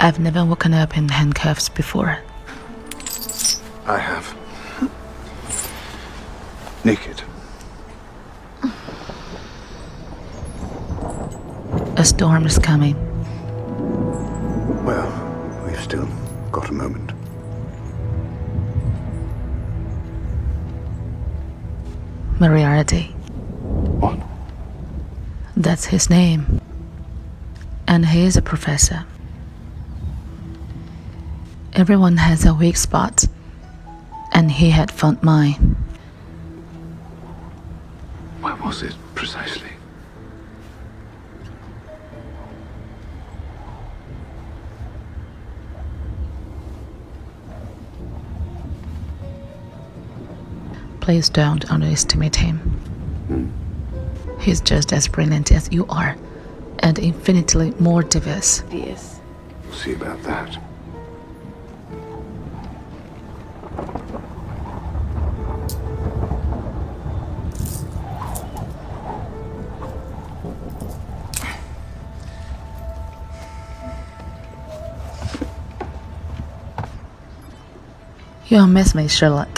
I've never woken up in handcuffs before. I have. Naked. A storm is coming. Well, we've still got a moment. Moriarty. What? That's his name. And he is a professor. Everyone has a weak spot, and he had found mine. Where was it precisely? Please don't underestimate him. Hmm. He's just as brilliant as you are, and infinitely more diverse. Yes. We'll see about that. You'll miss me, Sherlock.